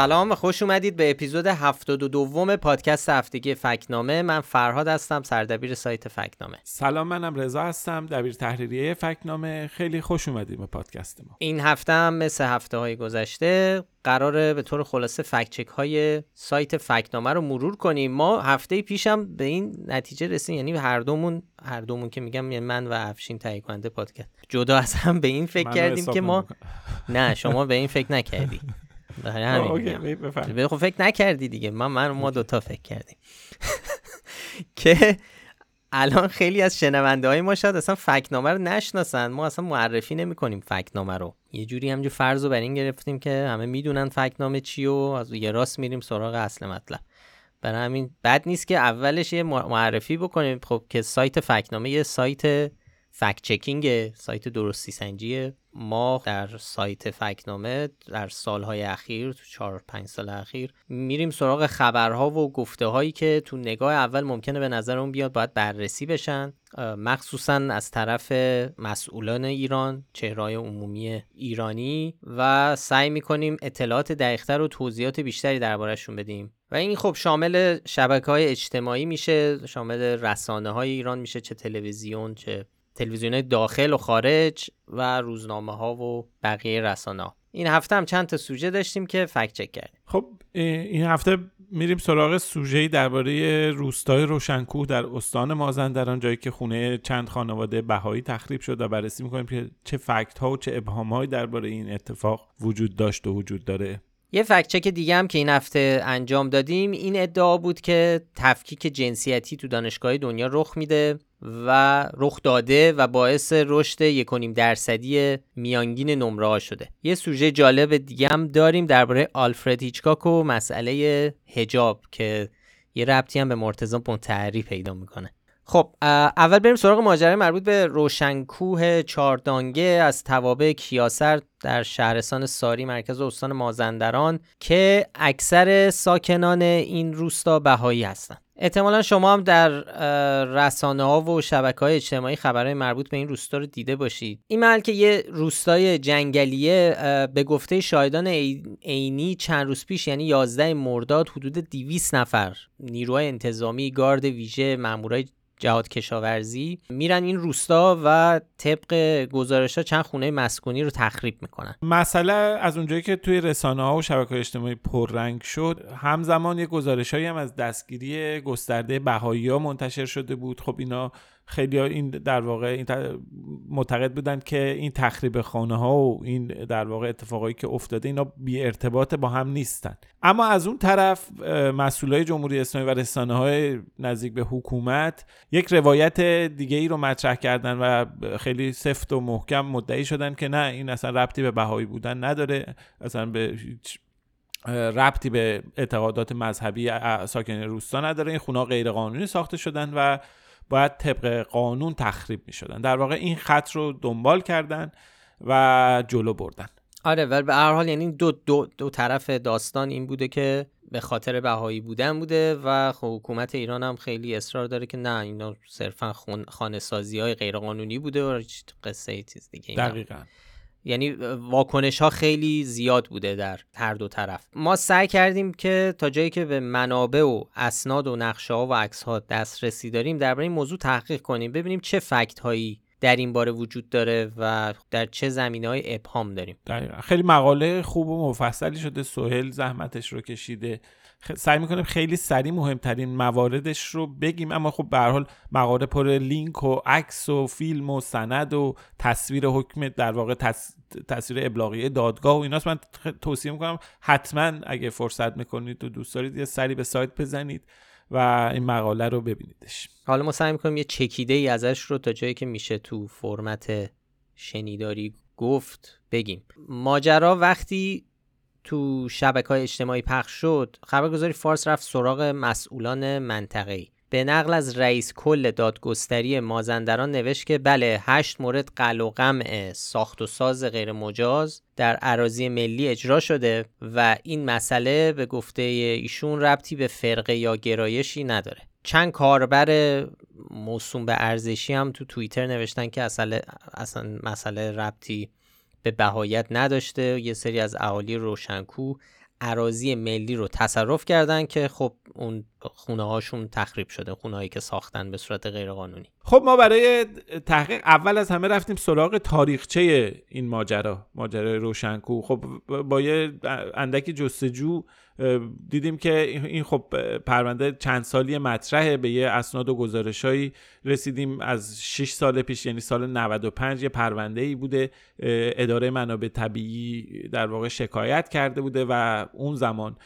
سلام و خوش اومدید به اپیزود 72 دوم پادکست هفتگی فکنامه. من فرهاد هستم سردبیر سایت فکنامه. سلام منم رضا هستم دبیر تحریریه فکنامه. خیلی خوش اومدید به پادکست ما. این هفته هم مثل هفته های گذشته قراره به طور خلاصه فکچک های سایت فکنامه رو مرور کنیم. ما هفته پیشم به این نتیجه رسیم یعنی هر دومون هر دومون که میگم یعنی من و افشین تهیه کننده پادکست. جدا از هم به این فکر کردیم که ما نه شما به این فکر نکردی. خب فکر نکردی دیگه. من من ما دوتا فکر کردیم. که الان خیلی از شنونده های ما شاید اصلا فکنامه رو نشناسن. ما اصلا معرفی نمی کنیم فکنامه رو. یه جوری همجور فرض رو بر این گرفتیم که همه می‌دونن فکنامه چی و از یه راست میریم سراغ اصل مطلب. برای همین بد نیست که اولش یه معرفی بکنیم. خب که سایت فکنامه یه سایت فکت چکینگ سایت درستی سنجی ما در سایت فکنامه در سالهای اخیر تو چهار پنج سال اخیر میریم سراغ خبرها و گفته هایی که تو نگاه اول ممکنه به نظر اون بیاد باید بررسی بشن. مخصوصا از طرف مسئولان ایران چهرهای عمومی ایرانی و سعی می‌کنیم اطلاعات دقیقتر و توضیحات بیشتری دربارهشون بدیم. و این خب شامل شبکه های اجتماعی میشه شامل رسانه های ایران میشه چه تلویزیون چه تلویزیون داخل و خارج و روزنامه ها و بقیه رسانه. این هفته هم چند تا سوژه داشتیم که فکت چک کردیم خب این هفته میریم سراغ سوژه‌ای درباره روستای روشنکوه در استان مازندران جایی که خونه چند خانواده بهایی تخریب شد و بررسی می‌کنیم که چه فکت ها و چه ابهام درباره این اتفاق وجود داشت و وجود داره یه فکت چک دیگه هم که این هفته انجام دادیم این ادعا بود که تفکیک جنسیتی تو دانشگاه دنیا رخ میده و رخ داده و باعث رشد یکونیم درصدی میانگین نمره ها شده. یه سوژه جالب دیگه هم داریم درباره آلفرد هیچکاک و مسئله هجاب که یه ربطی هم به مرتضی متحری پیدا می‌کنه. خب اول بریم سراغ ماجرای مربوط به روشنکوه چاردانگه از توابع کیاسر در شهرستان ساری مرکز استان مازندران که اکثر ساکنان این روستا بهایی هستند احتمالا شما هم در رسانه ها و شبکه های اجتماعی خبرهای مربوط به این روستا رو دیده باشید. این محل که یه روستای جنگلیه به گفته شاهدان عینی چند روز پیش یعنی 11 مرداد حدود 200 نفر نیروهای انتظامی گارد ویژه مامورای جهاد کشاورزی میرن این روستا و طبق گزارش ها چند خونه مسکونی رو تخریب می‌کنن. مسئله از اونجایی که توی رسانه ها و شبکه اجتماعی پررنگ شد همزمان یه گزارش هم از دستگیری گسترده بهایی ها منتشر شده بود. خب اینا خیلی این در واقع این معتقد بودن که این تخریب خانه ها و این در واقع اتفاقایی که افتاده اینا بی ارتباط با هم نیستن. اما از اون طرف مسئولای جمهوری اسلامی و رسانه های نزدیک به حکومت یک روایت دیگه ای رو مطرح کردن و خیلی سفت و محکم مدعی شدن که نه این اصلا ربطی به بهایی بودن نداره. اصلا به ربطی به اعتقادات مذهبی ساکن روستا نداره. این خونه غیر قانونی ساخته شدن و باید طبق قانون تخریب می شدن در واقع این خط رو دنبال کردن و جلو بردن. آره ولی به هر حال یعنی دو, دو, دو طرف داستان این بوده که به خاطر بهایی بودن بوده و خب حکومت ایران هم خیلی اصرار داره که نه اینا صرفا خانه سازی های غیر قانونی بوده و قصه چیز دیگه دقیقا. یعنی واکنش ها خیلی زیاد بوده در هر دو طرف. ما سعی کردیم که تا جایی که به منابع و اسناد و نقشه ها و عکس ها دسترسی داریم درباره این موضوع تحقیق کنیم ببینیم چه فکت هایی در این باره وجود داره و در چه زمینه های ابهام داریم. خیلی مقاله خوب و مفصلی شده سهل زحمتش رو کشیده. سعی می‌کنیم خیلی سریع مهمترین مواردش رو بگیم اما خب به حال مقاله پر لینک و عکس و فیلم و سند و تصویر حکم در واقع تصویر ابلاغی دادگاه و ایناست. من توصیه می‌کنم حتما اگه فرصت می‌کنید و دوست دارید یه سری به سایت بزنید. و این مقاله رو ببینیدش. حالا ما سعی می‌کنیم یه چکیده ای ازش رو تا جایی که میشه تو فرمت شنیداری گفت بگیم. ماجرا وقتی تو شبکه های اجتماعی پخش شد خبرگزاری فارس رفت سراغ مسئولان منطقه به نقل از رئیس کل دادگستری مازندران نوشت که بله هشت مورد قل و قمع ساخت و ساز غیر مجاز در عراضی ملی اجرا شده و این مسئله به گفته ایشون ربطی به فرقه یا گرایشی نداره. چند کاربر موسوم به ارزشی هم تو توییتر نوشتن که اصلا, اصلا مسئله ربطی به بهایت نداشته. یه سری از اهالی روشنکو عراضی ملی رو تصرف کردن که خب اون خونه هاشون تخریب شده خونه هایی که ساختن به صورت غیرقانونی. خب ما برای تحقیق اول از همه رفتیم سراغ تاریخچه این ماجرا ماجرای روشنکو. خب با یه اندکی جستجو دیدیم که این خب پرونده چند سالی مطرحه به یه اسناد و گزارشهایی رسیدیم. از 6 سال پیش یعنی سال 95 یه پرونده ای بوده اداره منابع طبیعی در واقع شکایت کرده بوده و اون زمان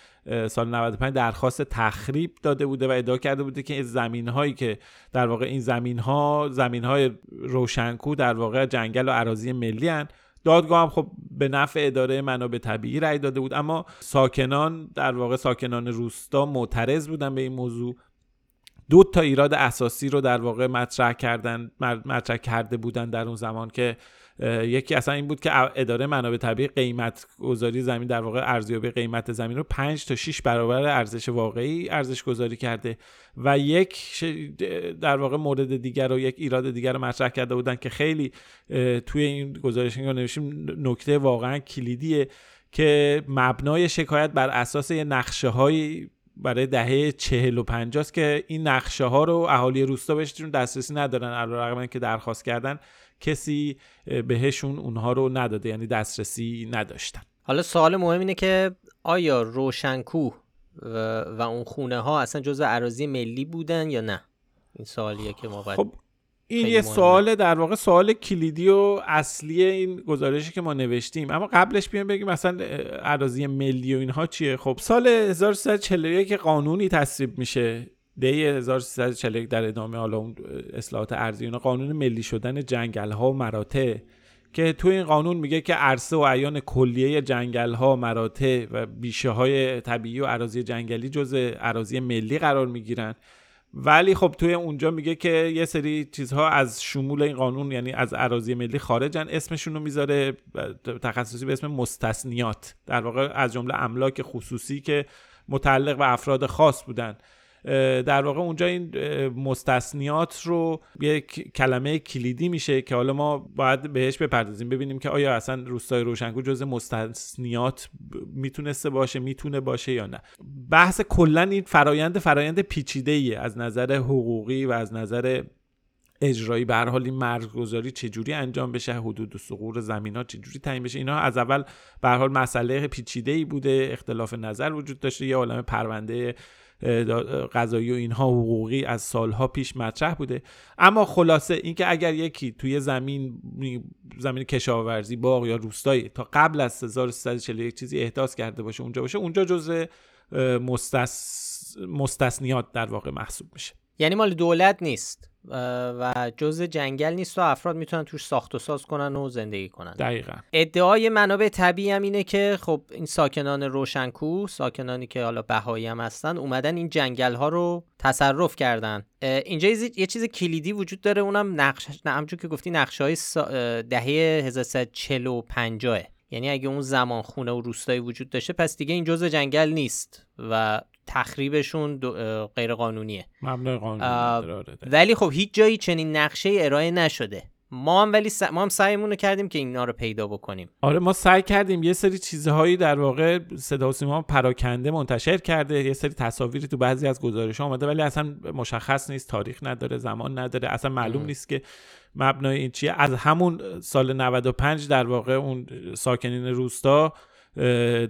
سال 95 درخواست تخریب داده بوده و ادعا کرده بوده که زمین هایی که در واقع این زمین ها زمین های روشنکو در واقع جنگل و عراضی ملی هن. دادگاه هم خب به نفع اداره منابع طبیعی رأی داده بود. اما ساکنان در واقع ساکنان روستا معترض بودن به این موضوع. دو تا ایراد اساسی رو در واقع مطرح کردن مطرح کرده بودن در اون زمان که یکی اصلا این بود که اداره منابع طبیعی قیمت گذاری زمین در واقع ارزیابی قیمت زمین رو 5 تا 6 برابر ارزش واقعی ارزش گذاری کرده و یک در واقع مورد دیگر و یک ایراد دیگر رو مطرح کرده بودن که خیلی توی این گزارش نوشیم نکته واقعا کلیدیه که مبنای شکایت بر اساس یه نقشه های برای دهه چهل و پنجاست که این نقشه ها رو اهالی روستا بهشون دسترسی ندارن علیرغم که درخواست کردن. کسی بهشون اونها رو نداده یعنی دسترسی نداشتن. حالا سوال مهم اینه که آیا روشنکو و اون خونه ها اصلا جزء عراضی ملی بودن یا نه؟ این سوالیه که ما باید خب این یه سوال در واقع سوال کلیدی و اصلی این گزارشی که ما نوشتیم. اما قبلش بیایم بگیم مثلا عراضی ملی و اینها چیه؟ خب سال 1341 که قانونی تصویب میشه. دی 1341 در ادامه حالا اون اصلاحات ارضی قانون ملی شدن جنگل ها و مراتع که تو این قانون میگه که عرصه و عیان کلیه جنگل ها مراتع و بیشه های طبیعی و عراضی جنگلی جز عراضی ملی قرار می‌گیرن. ولی خب توی اونجا میگه که یه سری چیزها از شمول این قانون یعنی از عراضی ملی خارجن اسمشون رو می‌ذاره تخصصی به اسم مستثنیات. در واقع از جمله املاک خصوصی که متعلق به افراد خاص بودن. در واقع اونجا این مستثنیات رو یک کلمه کلیدی میشه که حالا ما باید بهش بپردازیم ببینیم که آیا اصلا روستای روشنگو جز مستثنیات می‌تونسته باشه می‌تونه باشه یا نه. بحث کلا این فرایند فرایند پیچیده ایه از نظر حقوقی و از نظر اجرایی. به هر حال این مرزگذاری چجوری انجام بشه حدود و سقور زمین ها چجوری تعیین بشه؟ اینا از اول به هر حال مسئله پیچیده ای بوده اختلاف نظر وجود داشته. یه عالم پرونده قضایی و اینها حقوقی از سالها پیش مطرح بوده. اما خلاصه اینکه اگر یکی توی زمین زمین کشاورزی باغ یا روستایی تا قبل از 1341 چیزی احداث کرده باشه اونجا باشه اونجا جزء مستس... مستثنیات در واقع محسوب میشه. یعنی مال دولت نیست. و جز جنگل نیست و افراد می‌تونن توش ساخت و ساز کنن و زندگی کنن. دقیقا. ادعای منابع طبیعی هم اینه که خب این ساکنان روشنکو ساکنانی که حالا بهایی هم هستن اومدن این جنگل ها رو تصرف کردن. اینجا یه چیز کلیدی وجود داره اونم نقش همونجور که گفتی نقشه های دهه 1345 یعنی اگه اون زمان خونه و روستایی وجود داشته پس دیگه این جزء جنگل نیست و تخریبشون غیر قانونیه مبنای قانونی آره، ولی خب هیچ جایی چنین نقشه ارائه نشده. ما هم ولی س... ما هم سعیمون رو کردیم که اینا رو پیدا بکنیم. آره ما سعی کردیم یه سری چیزهایی در واقع صدا و سیما پراکنده منتشر کرده یه سری تصاویری تو بعضی از گزارش آمده ولی اصلا مشخص نیست تاریخ نداره زمان نداره اصلا معلوم نیست که مبنای این چیه. از همون سال 95 در واقع اون ساکنین روستا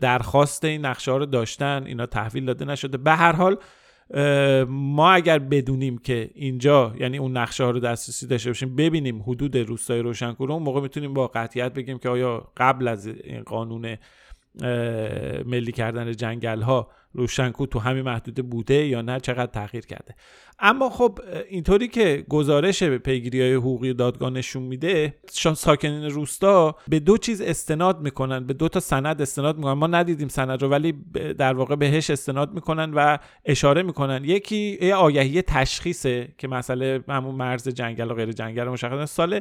درخواست این نقشه ها رو داشتن اینا تحویل داده نشده. به هر حال ما اگر بدونیم که اینجا یعنی اون نقشه ها رو دسترسی داشته باشیم ببینیم حدود روستای روشنکو اون موقع می‌تونیم با قطعیت بگیم که آیا قبل از این قانون ملی کردن جنگل ها روشنکو تو همین محدوده بوده یا نه چقدر تغییر کرده. اما خب اینطوری که گزارش پیگیری های حقوقی دادگاه نشون میده ساکنین روستا به دو چیز استناد می‌کنن به دو تا سند استناد می‌کنن. ما ندیدیم سند رو ولی در واقع بهش استناد می‌کنن و اشاره می‌کنن. یکی یه آگهی تشخیصه که مسئله همون مرز جنگل و غیر جنگل مشخص سال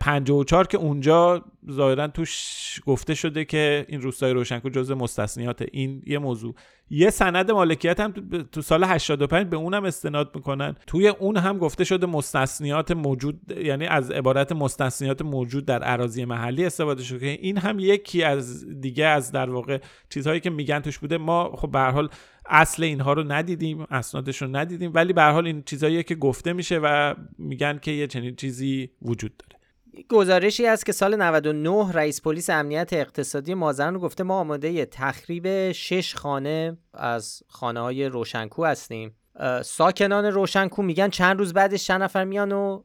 54 که اونجا ظاهرا توش گفته شده که این روستای روشنکو جزء مستثنیات این یه موضوع. یه سند مالکیت هم تو سال 85 به اونم استناد می‌کنن. توی اون هم گفته شده مستثنیات موجود یعنی از عبارت مستثنیات موجود در اراضی محلی استفاده شده این هم یکی از دیگه از در واقع چیزهایی که میگن توش بوده. ما خب به حال اصل اینها رو ندیدیم اسنادش رو ندیدیم ولی به حال این چیزهایی که گفته میشه و میگن که یه چنین چیزی وجود داره. گزارشی است که سال 99 رئیس پلیس امنیت اقتصادی مازندران گفته ما آماده تخریب شش خانه از خانه های روشنکو هستیم. ساکنان روشنکو میگن چند روز بعدش چند نفر میان و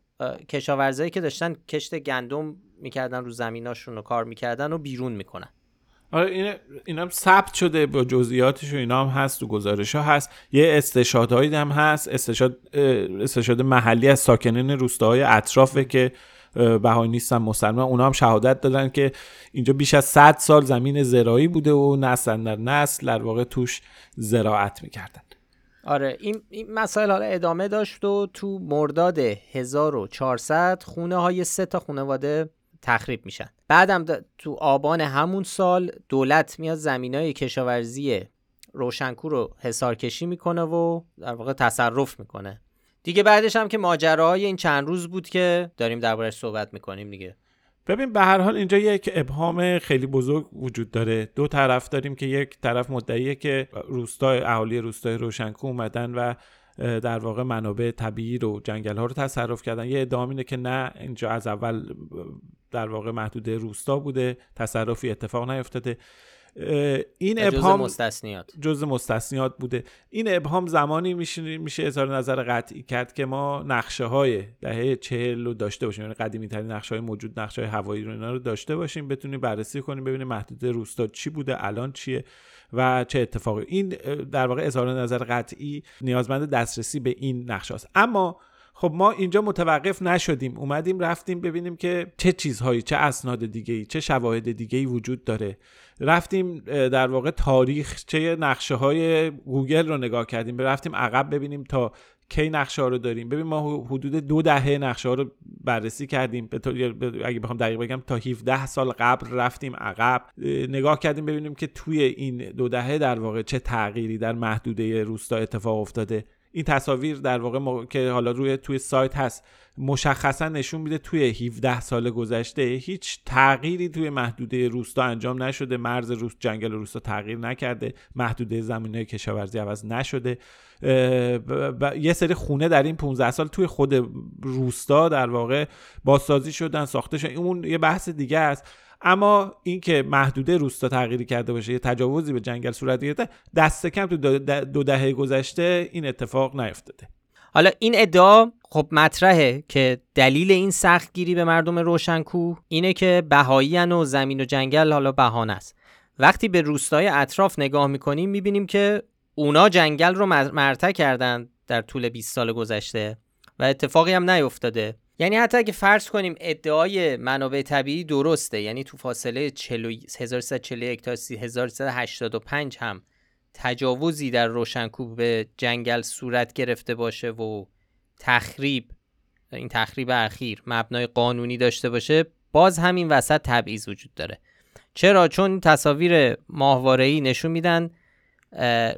کشاورزایی که داشتن کشت گندم می‌کردن رو زمیناشون رو کار می‌کردن و بیرون می‌کنن. آره این اینا ثبت شده با جزئیاتش و اینا هم هست تو گزارش ها هست. یه استشهادهایی هم هست استشهاد استشهاد محلی از ساکنین روستاهای اطرافه که بهایی نیستن مسلمان. اونا هم شهادت دادن که اینجا بیش از 100 سال زمین زراعی بوده و نسل در نسل در واقع توش زراعت می‌کردن. آره این, این مسائل حالا ادامه داشت و تو مرداد 1400 خونه های سه تا خانواده تخریب میشن. بعدم تو آبان همون سال دولت میاد زمین های کشاورزی روشنکو رو حسار کشی می‌کنه و در واقع تصرف می‌کنه. دیگه بعدش هم که ماجراهای این چند روز بود که داریم دربارش صحبت می‌کنیم دیگه. ببین به هر حال اینجا یک ابهام خیلی بزرگ وجود داره. دو طرف داریم که یک طرف مدعیه که روستای اهالی روستای روشنکو اومدن و در واقع منابع طبیعی رو جنگل ها رو تصرف کردن. یه ادعا اینه که نه اینجا از اول در واقع محدود روستا بوده تصرفی اتفاق نیفتاده. این ابهام مستثنیات. جز مستثنیات بوده. این ابهام زمانی میشه میشه اظهار نظر قطعی کرد که ما نقشه های دهه چهل رو داشته باشیم. یعنی قدیمی ترین نقشه های موجود نقشه های هوایی رو اینا رو داشته باشیم بتونیم بررسی کنیم ببینیم محدود روستا چی بوده الان چیه و چه اتفاقی. این در واقع اظهار نظر قطعی نیازمند دسترسی به این نقشه است اما خب ما اینجا متوقف نشدیم اومدیم رفتیم ببینیم که چه چیزهایی چه اسناد دیگه ای چه شواهد دیگه ای وجود داره. رفتیم در واقع تاریخ چه نقشه های گوگل رو نگاه کردیم. رفتیم عقب ببینیم تا کی نقشه ها رو داریم. ببین ما حدود دو دهه نقشه ها رو بررسی کردیم. اگه بخوام دقیق بگم تا 17 سال قبل رفتیم عقب. نگاه کردیم ببینیم که توی این دو دهه در واقع چه تغییری در محدوده روستا اتفاق افتاده. این تصاویر در واقع که حالا روی توی سایت هست مشخصا نشون میده توی 17 سال گذشته هیچ تغییری توی محدوده روستا انجام نشده. مرز روست جنگل روستا تغییر نکرده. محدوده زمینه کشاورزی عوض نشده. یه سری خونه در این 15 سال توی خود روستا در واقع بازسازی شدن ساخته شدن. اون یه بحث دیگه است. اما اینکه محدوده روستا تغییری کرده باشه یه تجاوزی به جنگل صورت گرفته دست کم تو دو دهه گذشته این اتفاق نیفتاده. حالا این ادعا خب مطرحه که دلیل این سختگیری به مردم روشنکو اینه که بهایی و زمین و جنگل حالا بهانه است. وقتی به روستای اطراف نگاه می‌کنیم می‌بینیم که اونا جنگل رو مرتع کردن در طول 20 سال گذشته و اتفاقی هم نیفتاده. یعنی حتی اگه فرض کنیم ادعای منابع طبیعی درسته یعنی تو فاصله 1341 تا 1385 هم تجاوزی در روشنکوب به جنگل صورت گرفته باشه و تخریب این تخریب اخیر مبنای قانونی داشته باشه باز همین وسط تبعیض وجود داره. چرا؟ چون تصاویر ماهواره‌ای نشون میدن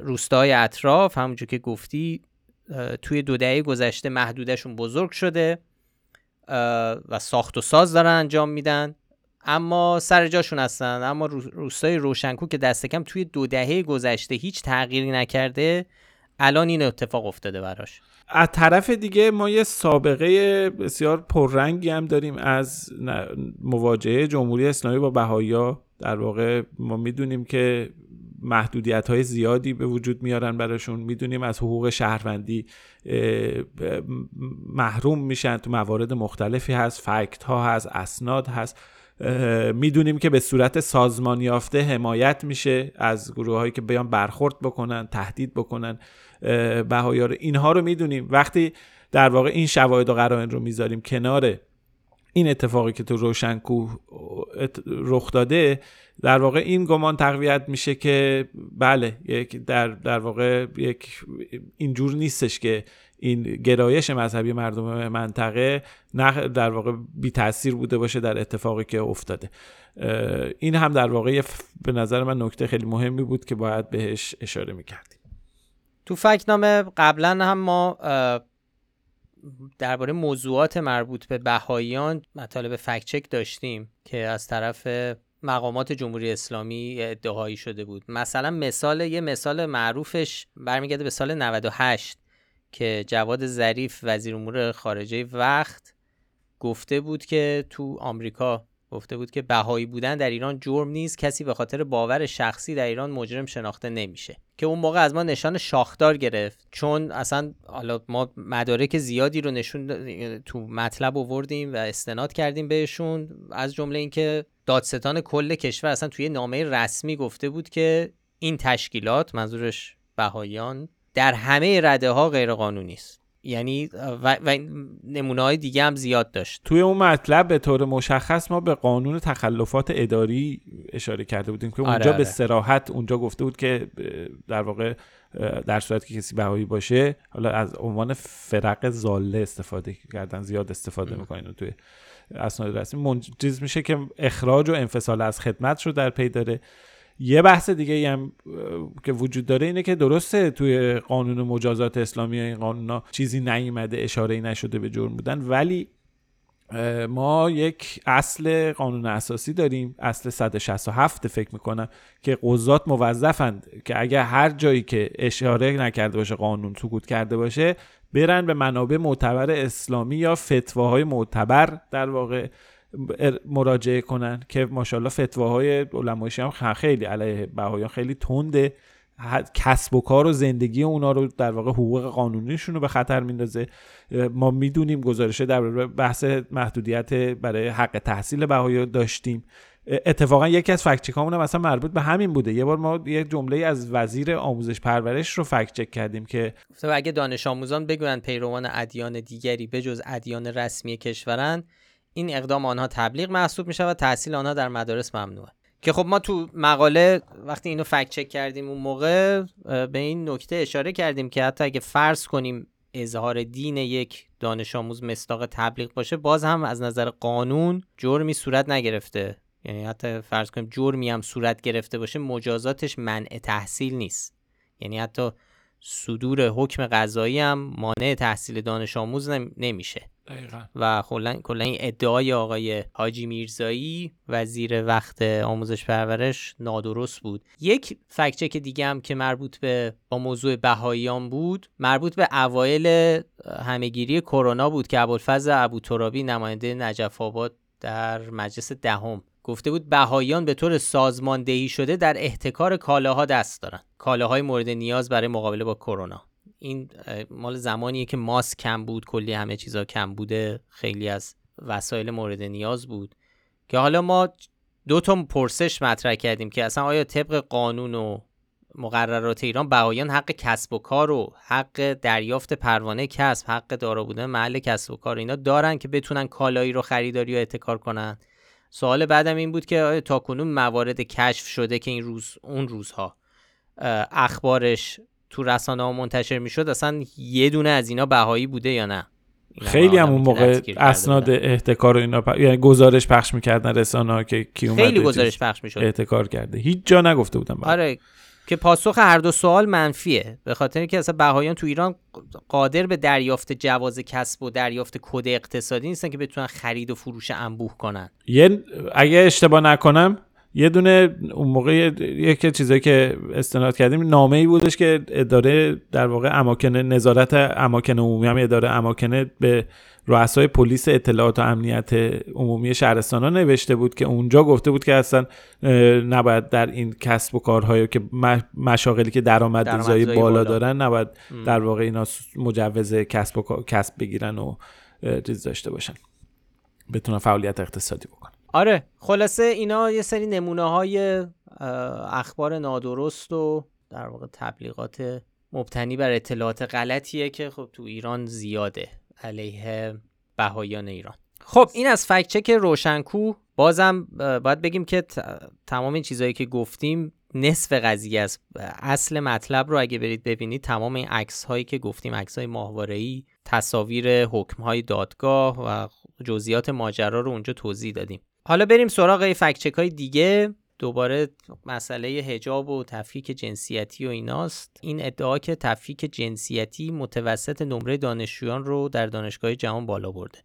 روستاهای اطراف همونجور که گفتی توی دو دهه گذشته محدودشون بزرگ شده. و ساخت و ساز دارن انجام میدن. اما سر جاشون هستن. اما روستای روشنکو که دست کم توی دو دهه گذشته هیچ تغییری نکرده الان این اتفاق افتاده براش. از طرف دیگه ما یه سابقه بسیار پررنگی هم داریم از مواجهه جمهوری اسلامی با بهایا. در واقع ما می‌دونیم که محدودیت های زیادی به وجود میارن براشون. می‌دونیم از حقوق شهروندی محروم میشن تو موارد مختلفی هست فکت ها هست اسناد هست. می‌دونیم که به صورت سازمان یافته حمایت میشه از گروه هایی که بیان برخورد بکنن تهدید بکنن. بهایار اینها رو می‌دونیم. وقتی در واقع این شواهد و قرائن رو می‌ذاریم کنار این اتفاقی که تو روشنکوه رخ داده در واقع این گمان تقویت میشه که بله یک در, در واقع یک اینجور نیستش که این گرایش مذهبی مردم منطقه نه در واقع بی تاثیر بوده باشه در اتفاقی که افتاده. این هم در واقع به نظر من نکته خیلی مهمی بود که باید بهش اشاره می‌کردیم. تو فکنامه قبلا هم ما درباره موضوعات مربوط به بهاییان مطالب فکچک داشتیم که از طرف مقامات جمهوری اسلامی ادعایی شده بود. مثلا مثال یه مثال معروفش برمیگرده به سال 98 که جواد ظریف وزیر امور خارجه وقت گفته بود که تو آمریکا گفته بود که بهایی بودن در ایران جرم نیست کسی به خاطر باور شخصی در ایران مجرم شناخته نمیشه. که اون موقع از ما نشان شاخدار گرفت. چون اصلا حالا ما مدارک زیادی رو نشون تو مطلب آوردیم و استناد کردیم بهشون. از جمله اینکه دادستان کل کشور اصلا توی نامه رسمی گفته بود که این تشکیلات منظورش بهاییان در همه رده ها غیر قانونی است. یعنی و, و نمونه های دیگه هم زیاد داشت. توی اون مطلب به طور مشخص ما به قانون تخلفات اداری اشاره کرده بودیم که اونجا آره به سراحت اونجا گفته بود که در واقع در صورت که کسی بهایی باشه حالا از عنوان فرق زاله استفاده کردن زیاد استفاده می‌کنین توی اسناد رسمی. منجز میشه که اخراج و انفصال از خدمت رو در پی داره. یه بحث دیگه هم که وجود داره اینه که درسته توی قانون مجازات اسلامی این قانونا چیزی نیومده اشاره نشده به جرم بودن ولی ما یک اصل قانون اساسی داریم اصل 167 فکر می‌کنم که قضات موظفند که اگر هر جایی که اشاره نکرده باشه قانون سکوت کرده باشه برن به منابع معتبر اسلامی یا فتواهای معتبر در واقع مراجعه کنن که ماشاءالله فتواهای علمایشی هم خیلی علیه بهایان خیلی تنده. کسب و کار و زندگی اونا رو در واقع حقوق قانونیشون رو به خطر میندازه. ما می‌دونیم گزارشه در بحث محدودیت برای حق تحصیل بهایی داشتیم. اتفاقا یکی از چک هم مثلا مربوط به همین بوده. یه بار ما یه جمله از وزیر آموزش پرورش رو فکت چک کردیم که اگه دانش آموزان بگویند پیروان ادیان دیگری به جز ادیان رسمی کشورن این اقدام آنها تبلیغ محسوب میشه و تحصیل آنها در مدارس ممنوعه. که خب ما تو مقاله وقتی اینو فکت چک کردیم اون موقع به این نکته اشاره کردیم که حتی اگه فرض کنیم اظهار دین یک دانش آموز مستاق تبلیغ باشه باز هم از نظر قانون جرمی صورت نگرفته. یعنی حتی فرض کنیم جرمی هم صورت گرفته باشه مجازاتش منع تحصیل نیست. یعنی حتی صدور حکم قضایی هم مانع تحصیل دانش آموز نمیشه. دقیقا. و کلا این ادعای آقای حاجی میرزایی وزیر وقت آموزش پرورش نادرست بود. یک فکچک دیگه هم که مربوط به با موضوع بهاییان بود مربوط به اوایل همهگیری کرونا بود که ابو ترابی نماینده نجف آباد در مجلس دهم گفته بود بهاییان به طور سازماندهی شده در احتکار کالاها دست دارن. کالاهای مورد نیاز برای مقابله با کرونا. این مال زمانیه که ماسک کم بود کلی همه چیزا کم بوده. خیلی از وسایل مورد نیاز بود. که حالا ما دو تا پرسش مطرح کردیم که اصلا آیا طبق قانون و مقررات ایران بهاییان حق کسب و کار و حق دریافت پروانه کسب حق دارا بودن محل کسب و کار اینا دارن که بتونن کالایی رو خریداری و احتکار کنن؟ سوال بعدم این بود که آیا تاکنون موارد کشف شده که این روز اون روزها اخبارش تو رسانه ها منتشر می‌شد اصلا یه دونه از اینا بهایی بوده یا نه؟ خیلی هم اون موقع اسناد احتکار و اینا پ... یعنی گزارش پخش می‌کردن رسانه ها که کی اومده خیلی گزارش پخش می‌شد. احتکار کرده. هیچ جا نگفته بودم آره که پاسخ هر دو سوال منفیه. به خاطر اینکه اصلا بهایان تو ایران قادر به دریافت جواز کسب و دریافت کد اقتصادی نیستن که بتونن خرید و فروش انبوه کنن. یه اگه اشتباه نکنم یه دونه اون موقع یکی چیزایی که استناد کردیم نامه ای بودش که اداره در واقع اماکن نظارت اماکن عمومی هم اداره اماکن به رؤسای پلیس اطلاعات و امنیت عمومی شهرستان ها نوشته بود که اونجا گفته بود که اصلا نباید در این کسب و کارهایی که مشاغلی که درآمدزایی بالا, بالا دارن نباید در واقع اینا مجوز کسب و کسب بگیرن و چیز داشته باشن. بتونن فعالیت اقتصادی بکنن. آره خلاصه اینا یه سری نمونه های اخبار نادرست و در واقع تبلیغات مبتنی بر اطلاعات غلطیه که خب تو ایران زیاده علیه بهایان ایران. خب این از فکت چک روشنکو. بازم باید بگیم که تمام این چیزهایی که گفتیم نصف قضیه است. اصل مطلب رو اگه برید ببینید تمام این عکس هایی که گفتیم عکس های تصاویر حکم های دادگاه و جزئیات ماجرا رو اونجا توضیح دادیم. حالا بریم سراغ فکچک های دیگه. دوباره مسئله هجاب و تفکیک جنسیتی و ایناست. این ادعا که تفکیک جنسیتی متوسط نمره دانشجویان رو در دانشگاه جهان بالا برده.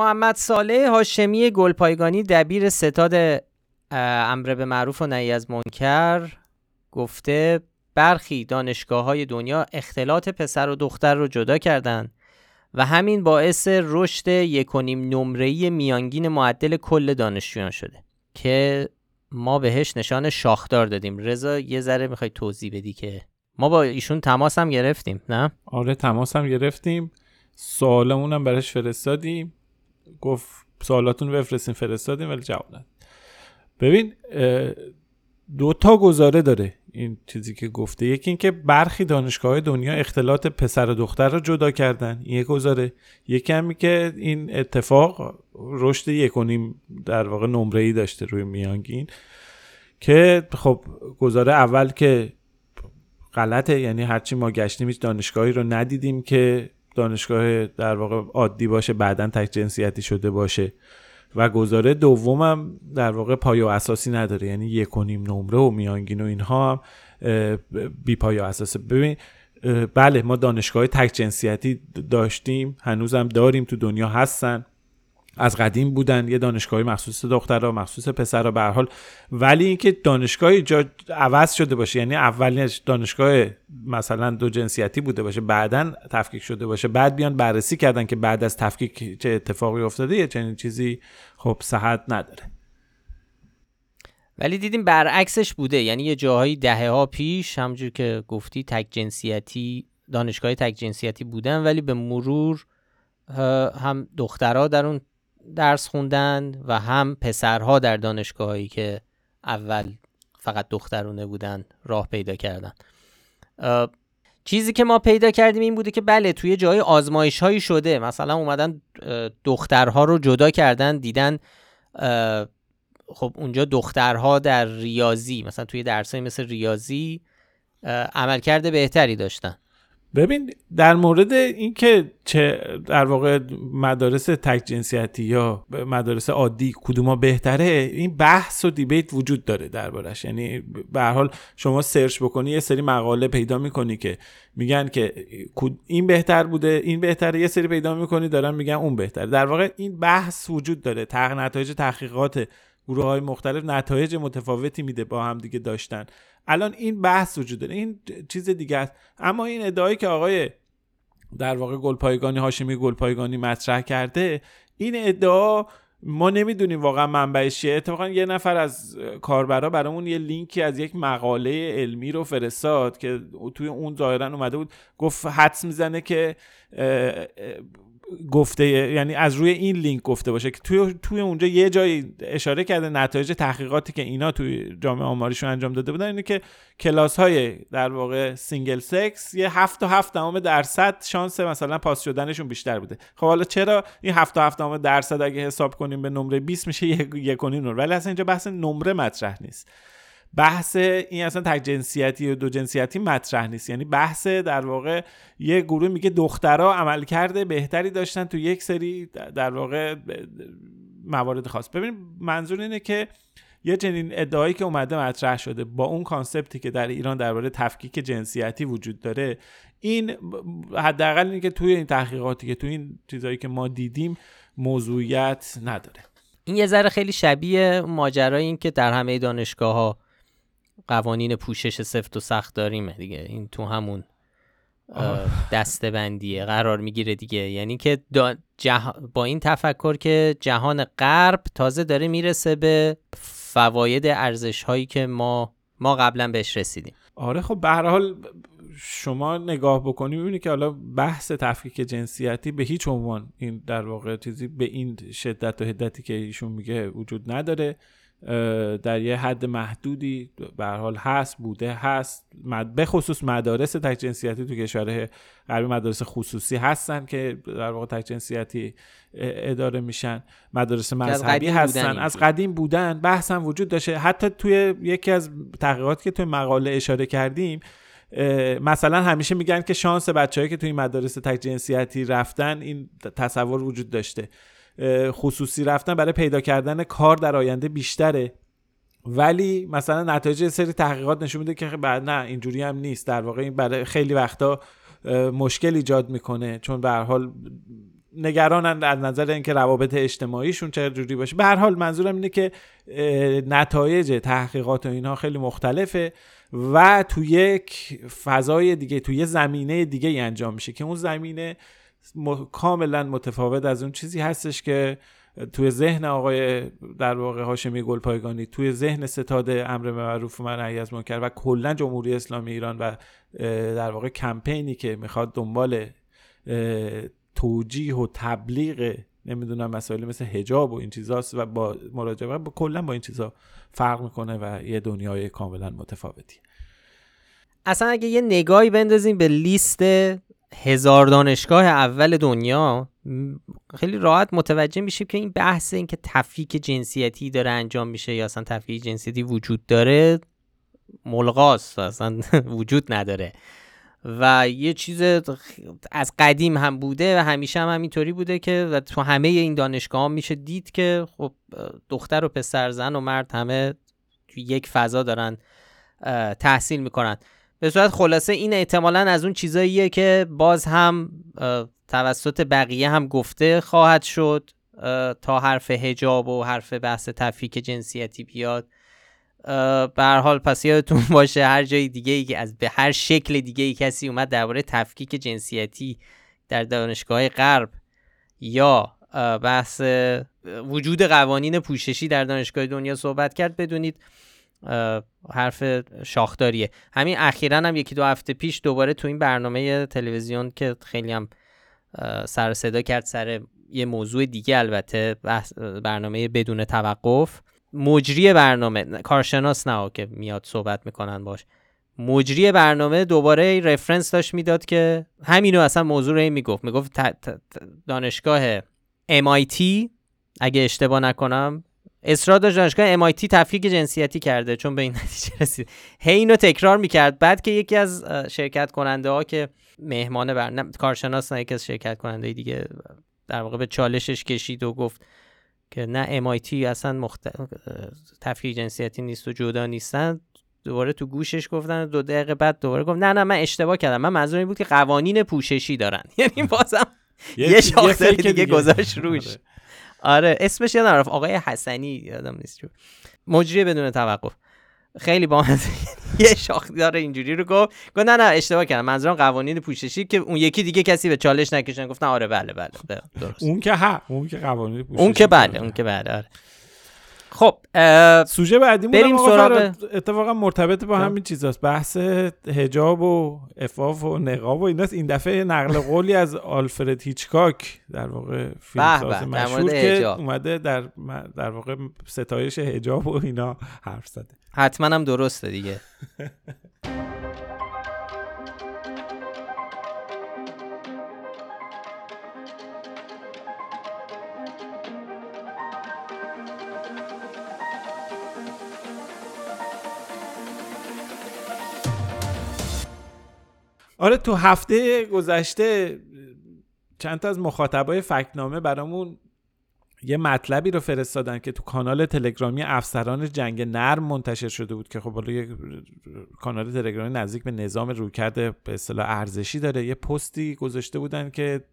محمد صالح هاشمی گلپایگانی دبیر ستاد امر به معروف و نهی از منکر گفته برخی دانشگاه های دنیا اختلاط پسر و دختر رو جدا کردن و همین باعث رشد یکونیم نمرهی میانگین معدل کل دانشجویان شده که ما بهش نشان شاخدار دادیم. رضا یه ذره می‌خوای توضیح بدی که ما با ایشون تماس هم گرفتیم نه؟ آره تماس هم گرفتیم. سوالمون هم برش فرستادیم. گفت سوالاتون بفرستین فرستادیم ولی جواب نداد. ببین دو تا گزاره داره این چیزی که گفته. یکی اینکه برخی دانشگاه دنیا اختلاط پسر و دختر رو جدا کردن. این یک گزاره. یکی همی که این اتفاق رشد یک در واقع نمره ای داشته روی میانگین که خب گزاره اول که غلطه یعنی هرچی ما گشتیم هیچ دانشگاهی رو ندیدیم که دانشگاه در واقع عادی باشه بعدا تک جنسیتی شده باشه. و گزاره دومم در واقع پایه و اساسی نداره. یعنی یک و نیم نمره و میانگین و اینها هم بی پایه و اساسه ببین بله ما دانشگاه تک جنسیتی داشتیم هنوزم داریم تو دنیا هستن. از قدیم بودن یه دانشگاهی مخصوص دخترها مخصوص پسرها به حال. ولی اینکه دانشگاهی جا عوض شده باشه یعنی اولش دانشگاه مثلا دو جنسیتی بوده باشه بعدا تفکیک شده باشه بعد بیان بررسی کردن که بعد از تفکیک چه اتفاقی افتاده یه چنین چیزی خب صحت نداره. ولی دیدیم برعکسش بوده یعنی یه جاهایی دهه ها پیش همجور که گفتی تک جنسیتی دانشگاه تک جنسیتی بودن ولی به مرور هم دخترها در اون درس خوندن و هم پسرها در دانشگاهایی که اول فقط دخترونه بودن راه پیدا کردن. چیزی که ما پیدا کردیم این بوده که بله توی جای آزمایش هایی شده. مثلا اومدن دخترها رو جدا کردن دیدن خب اونجا دخترها در ریاضی مثلا توی درسایی مثل ریاضی عملکرد بهتری داشتن. ببین در مورد اینکه چه در واقع مدارس تک جنسیتی یا مدارس عادی کدوما بهتره این بحث و دیبیت وجود داره دربارش. یعنی به حال شما سرچ بکنی یه سری مقاله پیدا می‌کنی که میگن که این بهتر بوده این بهتره یه سری پیدا می‌کنی دارن میگن اون بهتره. در واقع این بحث وجود داره. تق نتایج تحقیقات گروه های مختلف نتایج متفاوتی میده با هم دیگه داشتن. الان این بحث وجود داره این چیز دیگه است. اما این ادعایی که آقای در واقع گلپایگانی هاشمی گلپایگانی مطرح کرده این ادعا ما نمی‌دونیم واقعا منبعش چیه. اتفاقا یه نفر از کاربرا برامون یه لینکی از یک مقاله علمی رو فرستاد که توی اون ظاهرا اومده بود گفت حدس می‌زنه که گفته یعنی از روی این لینک گفته باشه که توی توی اونجا یه جایی اشاره کرده نتایج تحقیقاتی که اینا توی جامعه آماریشون انجام داده بودن اینه که کلاس های در واقع single sex یه 7 تا 7 دهم درصد شانس مثلا پاس شدنشون بیشتر بوده. خب حالا چرا این 7 تا 7 دهم درصد اگه حساب کنیم به نمره 20 میشه یک یک ولی اصلا اینجا بحث نمره مطرح نیست. بحث این اصلا تک جنسیتی و دو جنسیتی مطرح نیست. یعنی بحث در واقع یه گروه میگه دخترها عملکرد بهتری داشتن تو یک سری در واقع موارد خاص. ببین منظور اینه که یه چنین ادعایی که اومده مطرح شده با اون کانسپتی که در ایران درباره تفکیک جنسیتی وجود داره این حداقل اینه که توی این تحقیقاتی که توی این چیزایی که ما دیدیم موضوعیت نداره. این یه ذره خیلی شبیه ماجرای این که در همه دانشگاه ها قوانین پوشش سفت و سخت داریم دیگه. این تو همون دسته بندیه قرار می‌گیره دیگه. یعنی که با این تفکر که جهان غرب تازه داره می‌رسه به فواید ارزش هایی که ما ما قبلا بهش رسیدیم. آره خب به هر حال شما نگاه بکنی می‌بینی که حالا بحث تفکیک جنسیتی به هیچ عنوان این در واقع چیزی به این شدت و هدتی که ایشون میگه وجود نداره. در یه حد محدودی به حال هست بوده هست. به خصوص مدارس تک جنسیتی تو کشورهای غربی مدارس خصوصی هستن که در واقع تک جنسیتی اداره میشن. مدارس مذهبی هستن. از قدیم بودن. بحث هم وجود داشته. حتی توی یکی از تحقیقاتی که توی مقاله اشاره کردیم مثلا همیشه میگن که شانس بچههایی که توی مدارس تک جنسیتی رفتن این تصور وجود داشته. خصوصی رفتن برای پیدا کردن کار در آینده بیشتره. ولی مثلا نتایج سری تحقیقات نشون میده که بعد نه اینجوری هم نیست. در واقع این برای خیلی وقتا مشکل ایجاد می‌کنه. چون به هر حال نگرانن از نظر اینکه روابط اجتماعیشون چه جوری باشه. به هر حال منظورم اینه که نتایج تحقیقات و اینها خیلی مختلفه و تو یک فضای دیگه تو یه زمینه دیگه انجام میشه که اون زمینه کاملا متفاوت از اون چیزی هستش که توی ذهن آقای در واقع هاشمی گلپایگانی توی ذهن ستاد امر معروف و منهی از منکر و کلا جمهوری اسلامی ایران و در واقع کمپینی که می‌خواد دنبال توجیه و تبلیغ نمی‌دونم مسائل مثل هجاب و این چیزاست و با مراجعه با کلا با این چیزا فرق می‌کنه و یه دنیای کاملا متفاوتی. اصلا اگه یه نگاهی بندازیم به لیست هزار دانشگاه اول دنیا خیلی راحت متوجه میشیم که این بحث این که تفکیک جنسیتی داره انجام میشه یا اصلا تفکیک جنسیتی وجود داره ملغاست اصلا وجود نداره. و یه چیز از قدیم هم بوده و همیشه هم همینطوری بوده که تو همه این دانشگاه هم میشه دید که خب دختر و پسر زن و مرد همه تو یک فضا دارن تحصیل می‌کنن. به صورت خلاصه این احتمالا از اون چیزاییه که باز هم توسط بقیه هم گفته خواهد شد تا حرف هجاب و حرف بحث تفکیک جنسیتی بیاد. به حال پس یادتون باشه هر جای دیگه ای که از به هر شکل دیگه ای کسی اومد درباره تفکیک جنسیتی در دانشگاه غرب یا بحث وجود قوانین پوششی در دانشگاه دنیا صحبت کرد بدونید حرف شاخداریه. همین اخیرا هم یکی دو هفته پیش دوباره تو این برنامه تلویزیون که خیلی هم سر صدا کرد سر یه موضوع دیگه البته برنامه بدون توقف. مجری برنامه کارشناس نه که میاد صحبت می‌کنن باش. مجری برنامه دوباره رفرنس داشت می‌داد که همینو اصلا موضوع رو می‌گفت. می‌گفت دانشگاه MIT اگه اشتباه نکنم اصرار داشت دانشگاه MIT تفکیک جنسیتی کرده چون به این نتیجه رسید. هی اینو تکرار می‌کرد. بعد که یکی از شرکت کننده ها که مهمان بر کارشناس نه یکی از شرکت کننده دیگه در واقع به چالشش کشید و گفت که نه MIT اصلا مخت... تفکیک جنسیتی نیست و جدا نیستن. دوباره تو گوشش گفتن دو دقیقه بعد دوباره گفت نه نه من اشتباه کردم. من منظورم بود که قوانین پوششی دارن. یعنی بازم یه شاخص دیگه گذاشت روش. آره. اسمش یادم رفت آقای حسنی یادم نیست مجری بدون توقف. خیلی با یه شاخدار اینجوری رو گفت. گفت نه نه اشتباه کردم. منظورم قوانین پوششی که اون یکی دیگه کسی به چالش نکشن. گفتن آره بله بله, بله، درست. اون که ها اون که قوانین پوششی اون که بله اون که بله آره. خب سوژه بعدی بریم سراغ اتفاقا مرتبط با همین چیزاست. بحث حجاب و افاف و نقاب و ایناست. این دفعه نقل قولی از آلفرد هیچکاک در واقع فیلمساز مشهور که اومده در در واقع ستایش حجاب و اینا حرف زده. حتما هم درسته دیگه. آره تو هفته گذشته چند تا از مخاطبای فکنامه برامون یه مطلبی رو فرستادن که تو کانال تلگرامی افسران جنگ نرم منتشر شده بود که خب حالا یه کانال تلگرامی نزدیک به نظام رویکرد به اصطلاح ارزشی داره. یه پستی گذاشته بودن که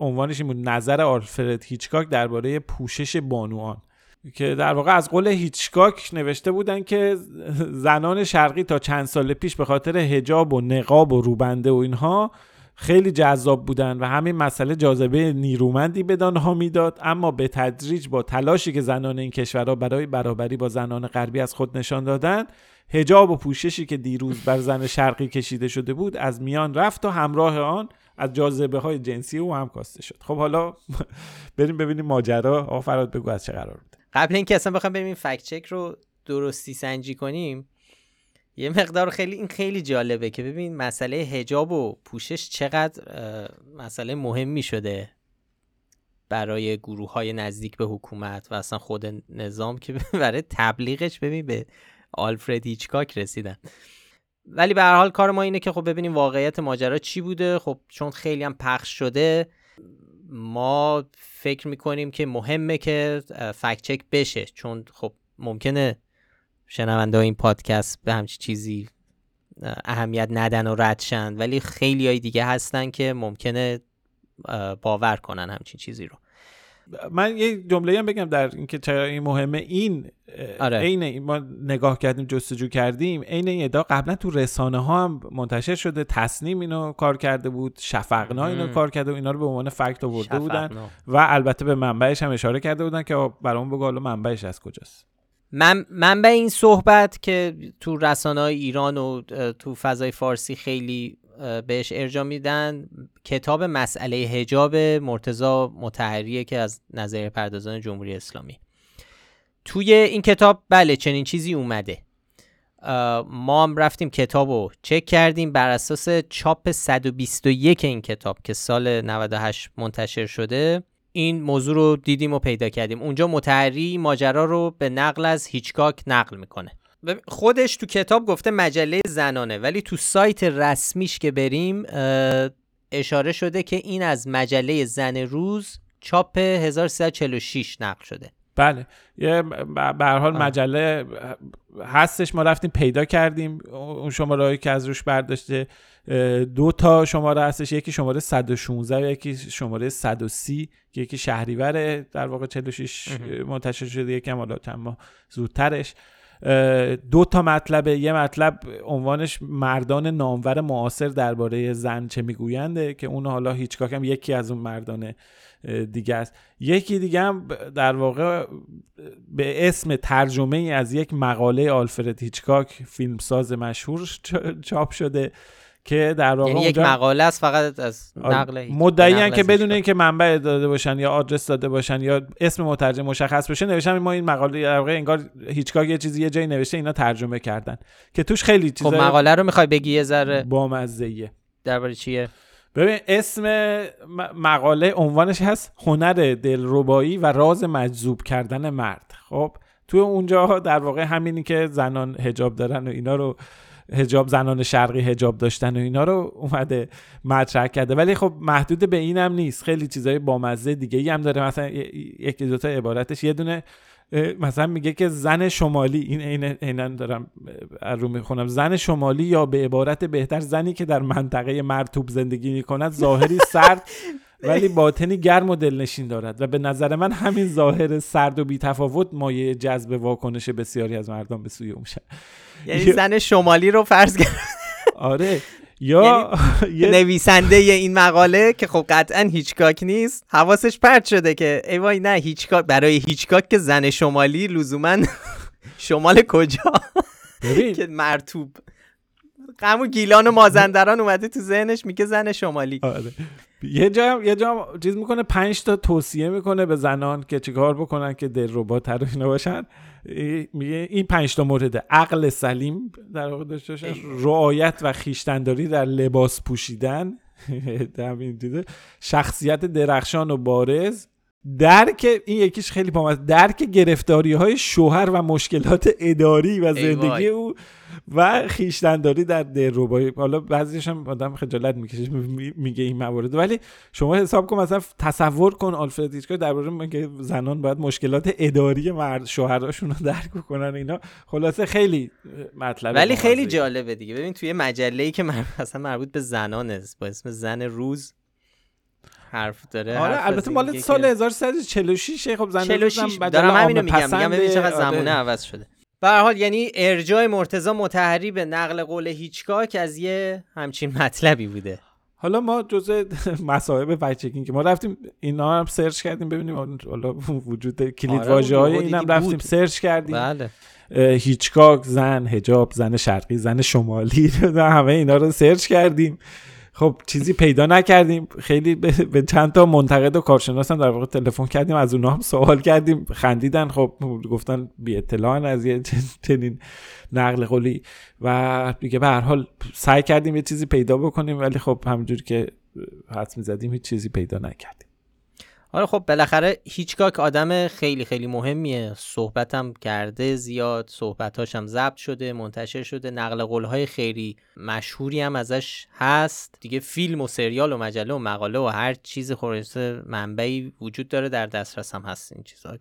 عنوانش این بود نظر آلفرد هیچکاک درباره پوشش بانوان. که در واقع از قول هیچکاک نوشته بودن که زنان شرقی تا چند سال پیش به خاطر هجاب و نقاب و روبنده و اینها خیلی جذاب بودن و همین مسئله جاذبه نیرومندی به دانها می‌داد. اما به تدریج با تلاشی که زنان این کشورها برای برابری با زنان غربی از خود نشان دادن هجاب و پوششی که دیروز بر زن شرقی کشیده شده بود از میان رفت و همراه آن از جاذبه های جنسی او هم کاسته شد. خب حالا بریم ببینیم ماجرا. آقا فراد بگو از چه قرار بود؟ قبل اینکه اصلا بخوام بریم فکت چک رو درستی سنجی کنیم یه مقدار خیلی این خیلی جالبه که ببین مسئله هجاب و پوشش چقدر مسئله مهمی شده برای گروه های نزدیک به حکومت و اصلا خود نظام که برای تبلیغش ببین به آلفرد هیچکاک رسیدن. ولی به هر حال کار ما اینه که خب ببینیم واقعیت ماجرا چی بوده. خب چون خیلی هم پخش شده ما فکر می‌کنیم که مهمه که فکت چک بشه. چون خب ممکنه شنونده این پادکست به همچی چیزی اهمیت ندن و ردشن ولی خیلی های دیگه هستن که ممکنه باور کنن همچین چیزی رو. من یه جمله هم بگم در اینکه چرا این مهمه این آره. عین ما نگاه کردیم جستجو کردیم عین این ادعا قبلا تو رسانه ها هم منتشر شده تصنیم اینو کار کرده بود شفقنا اینو کار کرده و اینا رو به عنوان فکت آورده بودن و البته به منبعش هم اشاره کرده بودن که برام بگو حالا منبعش از کجاست. من منبع این صحبت که تو رسانه های ایران و تو فضای فارسی خیلی بهش ارجا میدن. کتاب مسئله هجاب مرتزا متحریه که از نظر پردازان جمهوری اسلامی. توی این کتاب بله چنین چیزی اومده. ما هم رفتیم کتاب رو چک کردیم. بر اساس چاپ 121 این کتاب که سال 98 منتشر شده این موضوع رو دیدیم و پیدا کردیم. اونجا متحری ماجرا رو به نقل از هیچکاک نقل می‌کنه. خودش تو کتاب گفته مجله زنانه ولی تو سایت رسمیش که بریم اشاره شده که این از مجله زن روز چاپ 1346 نقل شده. بله. یه به حال مجله هستش ما رفتیم پیدا کردیم اون شماره که از روش برداشته دو تا شماره هستش یکی شماره 116 و یکی شماره 130 که یکی شهریور در واقع 46 منتشر شده یکم حالا چند ماه زودترش. دو تا مطلبه یه مطلب عنوانش مردان نامور معاصر درباره زن چه میگوینده که اون حالا هیچکاک هم یکی از اون مردان دیگه است. یکی دیگه هم در واقع به اسم ترجمه از یک مقاله آلفرد هیچکاک فیلمساز مشهور چاپ شده. که در واقع یعنی یک مقاله است فقط از نقل مدعی که بدون اینکه منبع داده باشن یا آدرس داده باشن یا اسم مترجم مشخص بشه نوشتن ما این مقاله در واقع انگار هیچکاک یه چیزی یه جایی نوشته اینا ترجمه کردن. که توش خیلی چیزا خب مقاله رو می‌خوای بگی یه ذره؟ با مزه درباره چیه؟ ببین اسم مقاله عنوانش هست هنر دلربایی و راز مجذوب کردن مرد. خب تو اونجا در واقع همینی که زنان هجاب دارن و اینا رو هجاب زنان شرقی هجاب داشتن و اینا رو اومده مطرح کرده. ولی خب محدود به اینم نیست. خیلی چیزای بامزه دیگه ای هم داره. مثلا یکی دو تا عبارتش. یه دونه مثلا میگه که زن شمالی این عینا دارم رو می‌خونم. زن شمالی یا به عبارت بهتر زنی که در منطقه مرتوب زندگی می‌کند ظاهری سرد ولی باطنی گرم و دلنشین دارد و به نظر من همین ظاهر سرد و بیتفاوت مایه جذب واکنش بسیاری از مردم به سوی اون یعنی زن شمالی رو فرض کرد آره. یا یعنی نویسنده این مقاله که خب قطعا هیچکاک نیست حواسش پرت شده که ای وای نه هیچکاک برای هیچکاک که زن شمالی لزوما شمال کجا؟ که مرتوب. قمو گیلان و مازندران اومده تو ذهنش میگه زن شمالی. آره. یه جا یه جا چیز می‌کنه پنج تا توصیه می‌کنه به زنان که چیکار بکنن که دلربا تر اینا باشن. میگه این پنج تا مورد عقل سلیم در واقع داشته رعایت و خیشتنداری در لباس پوشیدن شخصیت درخشان و بارز. درک این یکیش خیلی پامد درک گرفتاری های شوهر و مشکلات اداری و زندگی او و خیشتنداری در دلربایی. حالا بعضیش هم آدم خجالت می‌کشه میگه این موارد. ولی شما حساب کن مثلا تصور کن آلفرد هیچکاک درباره میگه زنان باید مشکلات اداری مرد شوهراشون رو درک کنن اینا. خلاصه خیلی مطلب ولی خیلی جالبه دیگه. ببین توی مجله ای که مثلا مربوط به زنان است با اسم زن روز حرف داره آره البته مال سال 1346 خب زن 46 دارم همینو میگم میگم ببین چقدر آره. زمونه عوض شده. به حال یعنی ارجاع مرتضی متحری به نقل قول هیچکاک از یه همچین مطلبی بوده. حالا ما جزء مصاحب فکت که ما رفتیم اینا هم سرچ کردیم ببینیم حالا وجود کلید آره واژه های اینم رفتیم سرچ کردیم. بله. هیچکاک زن هجاب زن شرقی زن شمالی همه اینا رو سرچ کردیم. خب چیزی پیدا نکردیم. خیلی به چند تا منتقد و کارشناس هم در واقع تلفن کردیم. از اونها هم سوال کردیم. خندیدن. خب گفتن بی اطلاع از یه چنین نقل قولی. و دیگه به هر حال سعی کردیم یه چیزی پیدا بکنیم. ولی خب همونجوری که حدس می‌زدیم هیچ چیزی پیدا نکردیم. آره خب بالاخره هیچگاک آدم خیلی خیلی مهمیه. صحبتم کرده زیاد صحبتاش هم ضبط شده منتشر شده نقل قولهای خیلی مشهوری هم ازش هست. دیگه فیلم و سریال و مجله و مقاله و هر چیز خورسته منبعی وجود داره در دسترس هم هست این چیزها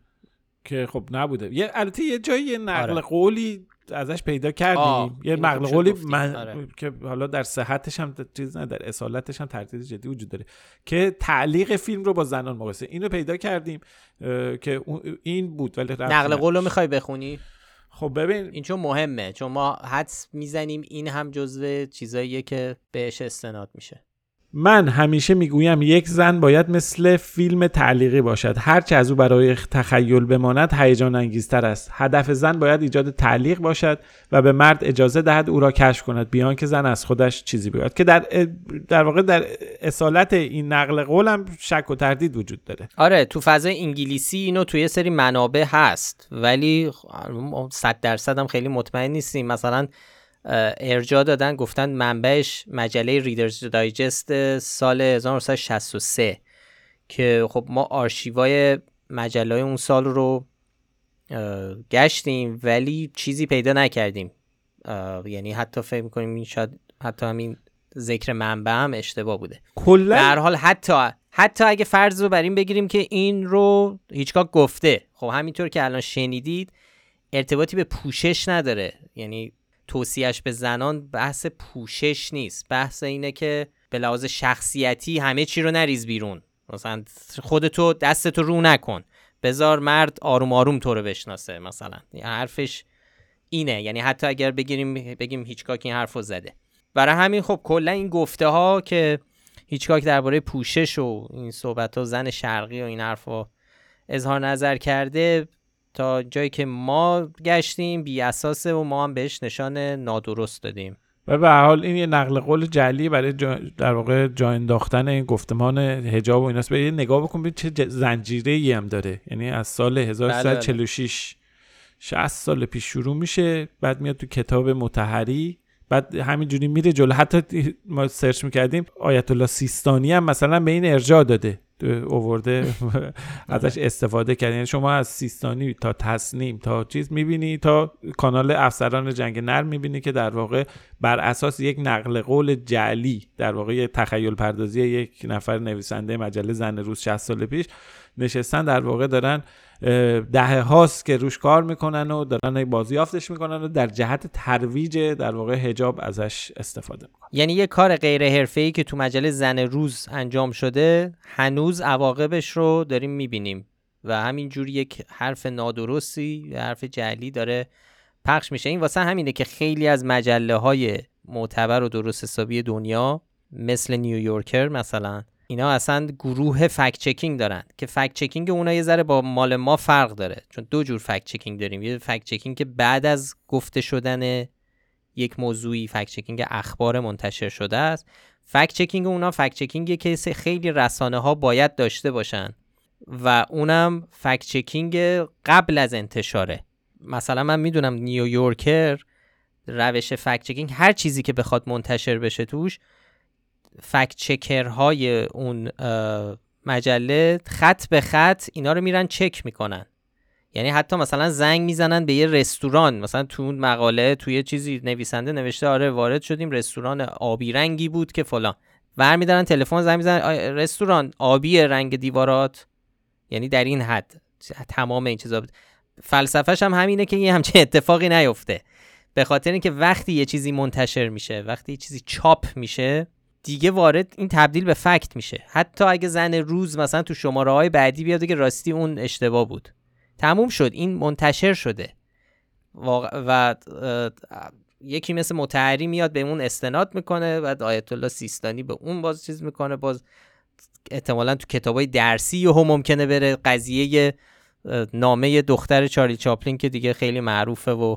که خب نبوده. یه البته یه جایی نقل آره. قولی ازش پیدا کردیم. یه نقل قولی من... آره. که حالا در صحتش هم چیز نه در اصالتش هم تردید جدی وجود داره. که تعلیق فیلم رو با زنان مقایسه. اینو پیدا کردیم که این بود ولی نقل قول رو می‌خوای بخونی؟ خب ببین این چون مهمه. چون ما حدس می‌زنیم این هم جزو چیزاییه که بهش استناد میشه. من همیشه می‌گویم یک زن باید مثل فیلم تعلیقی باشد. هرچه از او برای تخیل بماند هیجان انگیزتر است. هدف زن باید ایجاد تعلیق باشد و به مرد اجازه دهد او را کشف کند بیان که زن از خودش چیزی بگوید. که در در واقع در اصالت این نقل قول شک و تردید وجود داره. آره تو فضای انگلیسی اینو توی سری منابع هست ولی 100 درصد هم خیلی مطمئن نیستیم. مثلا ارجا دادن گفتن منبعش مجله ریدرز دایجست سال 1963 که خب ما آرشیوای مجله اون سال رو گشتیم ولی چیزی پیدا نکردیم. یعنی حتی فکر می‌کنیم این شاید حتی همین ذکر منبع هم اشتباه بوده. کلا؟ در حال حتی حتی اگه فرض رو بر این بگیریم که این رو هیچگاه گفته. خب همینطور که الان شنیدید ارتباطی به پوشش نداره. یعنی توصیهش به زنان بحث پوشش نیست. بحث اینه که به لحاظ شخصیتی همه چی رو نریز بیرون. مثلا خودتو دستتو رو نکن. بزار مرد آروم آروم تو رو بشناسه مثلا. حرفش اینه. یعنی حتی اگر بگیریم بگیم هیچکاک این حرف رو زده. برای همین خب کلا این گفته ها که هیچکاک درباره پوشش و این صحبت ها زن شرقی و این حرف اظهار نظر کرده تا جایی که ما گشتیم بی اساسه و ما هم بهش نشان نادرست دادیم. و به حال این یه نقل قول جلی برای در واقع جا انداختن این گفتمان حجاب و ایناست یه نگاه بکن چه زنجیره ای هم داره. یعنی از سال 1346 60 بله، سال پیش شروع میشه بعد میاد تو کتاب متحری بعد همینجوری میره جلو. حتی ما سرچ می‌کردیم آیت الله سیستانی هم مثلا به این ارجاع داده. اوورده ازش استفاده کرد. یعنی شما از سیستانی تا تصنیم تا چیز می‌بینی تا کانال افسران جنگ نر می‌بینی که در واقع بر اساس یک نقل قول جعلی در واقع تخیل پردازی یک نفر نویسنده مجله زن روز 60 سال پیش نشستن در واقع دارن دهه هاست که روش کار می‌کنن و دارن بازیافتش می‌کنن و در جهت ترویج در واقع هجاب ازش استفاده می‌کنن. یعنی یه کار غیر ای که تو مجله زن روز انجام شده هنوز عواقبش رو داریم می‌بینیم و همینجور یک حرف نادرستی حرف جعلی داره پخش میشه. این واسه همینه که خیلی از مجله های معتبر و درست حسابی دنیا مثل نیویورکر مثلا اینا اصلا گروه fact checking دارن که fact checking اونا یه ذره با مال ما فرق داره. چون دو جور fact checking داریم. یه fact checking که بعد از گفته شدن یک موضوعی fact checking اخبار منتشر شده است. fact checking اونا fact checking ی که خیلی رسانه ها باید داشته باشن و اونم fact checking قبل از انتشاره. مثلا من می‌دونم نیویورکر روش فکت چکینگ هر چیزی که بخواد منتشر بشه توش فکت چکرهای اون مجله خط به خط اینا رو میرن چک می‌کنن. یعنی حتی مثلا زنگ می‌زنن به یه رستوران. مثلا تو اون مقاله توی چیزی نویسنده نوشته آره وارد شدیم رستوران آبی رنگی بود که فلان. برمیدارن تلفن زنگ می‌زنن رستوران آبی رنگ دیوارات. یعنی در این حد تمام این چیزا بود. فلسفهش هم همینه که یه همچین اتفاقی نیفته. به خاطر اینکه وقتی یه چیزی منتشر میشه وقتی یه چیزی چاپ میشه دیگه وارد این تبدیل به فکت میشه. حتی اگه زن روز مثلا تو شماره های بعدی بیاد که راستی اون اشتباه بود. تموم شد. این منتشر شده. و یکی مثل متحری میاد به اون استناد می‌کنه. بعد آیت الله سیستانی به اون باز چیز می‌کنه. باز احتمالا تو کتابای درسی هم ممکنه بره. قضیه نامه دختر چارلی چاپلین که دیگه خیلی معروفه و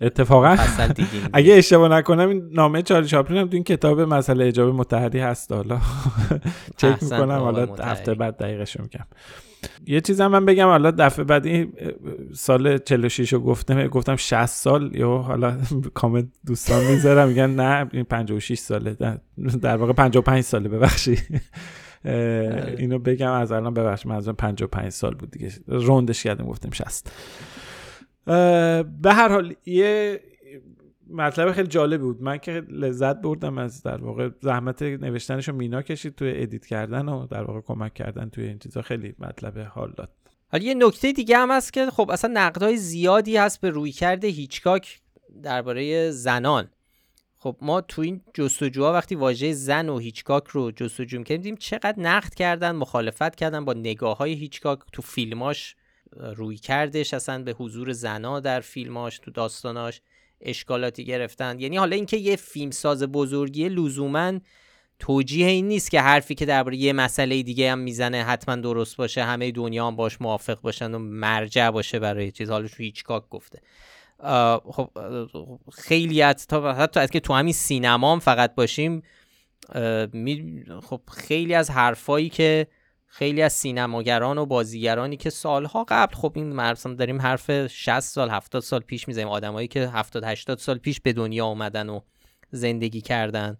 اتفاقا اگه اشتباه نکنم این نامه چارلی چاپلین هم تو این کتاب مسئله اجابه متحدی هست حالا. چک می‌کنم حالا هفته بعد دقیقش می‌کنم یه چیز هم من بگم حالا دفعه بعد این سال 46 رو گفتم گفتم 60 سال یا حالا کامنت دوستان می‌ذارم میگن نه این 56 ساله در واقع 55 ساله ببخشید اینو بگم از الان ببخشید منظورم 55 سال بود دیگه. round ش کردم گفتم 60 به هر حال یه مطلب خیلی جالب بود. من که لذت بردم از در واقع زحمت نوشتنش رو مینا کشید توی edit کردن و در واقع کمک کردن توی این چیزا. خیلی مطلب حال داد. حالا یه نکته دیگه هم هست که خب اصلا نقدهای زیادی هست به رویکرد هیچکاک درباره زنان. خب ما تو این جستجوها وقتی واژه زن و هیچکاک رو جستجو کردیم چقدر نقد کردن مخالفت کردن با نگاه های هیچکاک تو فیلماش. روی کردش اصلا به حضور زنا در فیلماش تو داستاناش اشکالاتی گرفتن. یعنی حالا اینکه یه فیلم ساز بزرگی لزوما توجیه این نیست که حرفی که درباره یه مسئله دیگه هم می‌زنه حتما درست باشه همه دنیا هم باش موافق باشن و مرجع باشه برای چیز. حالش هیچکاک گفته. خب خیلی تا حتی از که تو همین سینما هم فقط باشیم خب خیلی از حرفایی که خیلی از سینماگران و بازیگرانی که سالها قبل خب این مرسم داریم حرف 60 سال 70 سال پیش می‌زنیم. آدمایی که 70 80 سال پیش به دنیا آمدن و زندگی کردن. و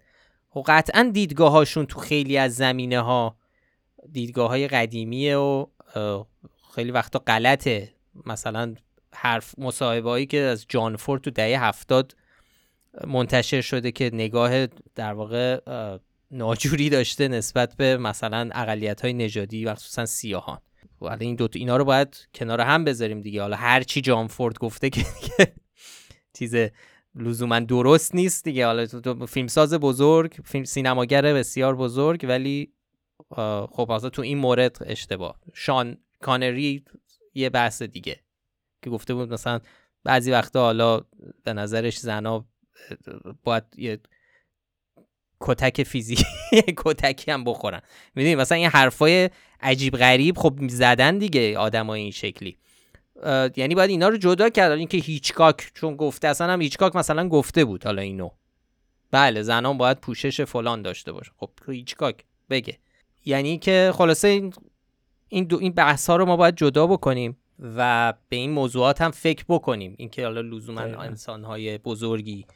خب قطعا دیدگاه هاشون تو خیلی از زمینه ها دیدگاه های قدیمیه و خیلی وقتا غلطه. مثلا حرف مصاحبه که از جان فورد تو دهه هفتاد منتشر شده که نگاه در واقع ناجوری داشته نسبت به مثلا اقلیت های نژادی و خصوصا سیاهان. حالا این دوتا اینا رو باید کنار هم بذاریم دیگه. حالا هر چی جان فورد گفته که چیز لزوما درست نیست دیگه. حالا فیلمساز بزرگ فیلم سینماگر بسیار بزرگ ولی خب اصلا تو این مورد اشتباه. شان کانری یه بحث دیگه که گفته بود مثلا بعضی وقتا حالا به نظرش زنا باید یه کتک فیزیکی. کتکی هم بخورن. می‌دونی؟ مثلا این حرفای عجیب غریب خب زدن دیگه آدمای این شکلی. یعنی باید اینا رو جدا کرد. اینکه هیچکاک چون گفته اصلا هم هیچکاک مثلا گفته بود حالا اینو. بله زنان باید پوشش فلان داشته باشه. خب هیچکاک بگه. یعنی که خلاصه این این, دو این بحث ها رو ما باید جدا بکنیم و به این موضوعات هم فکر بکنیم. اینکه حالا لزوما انسان های بزرگی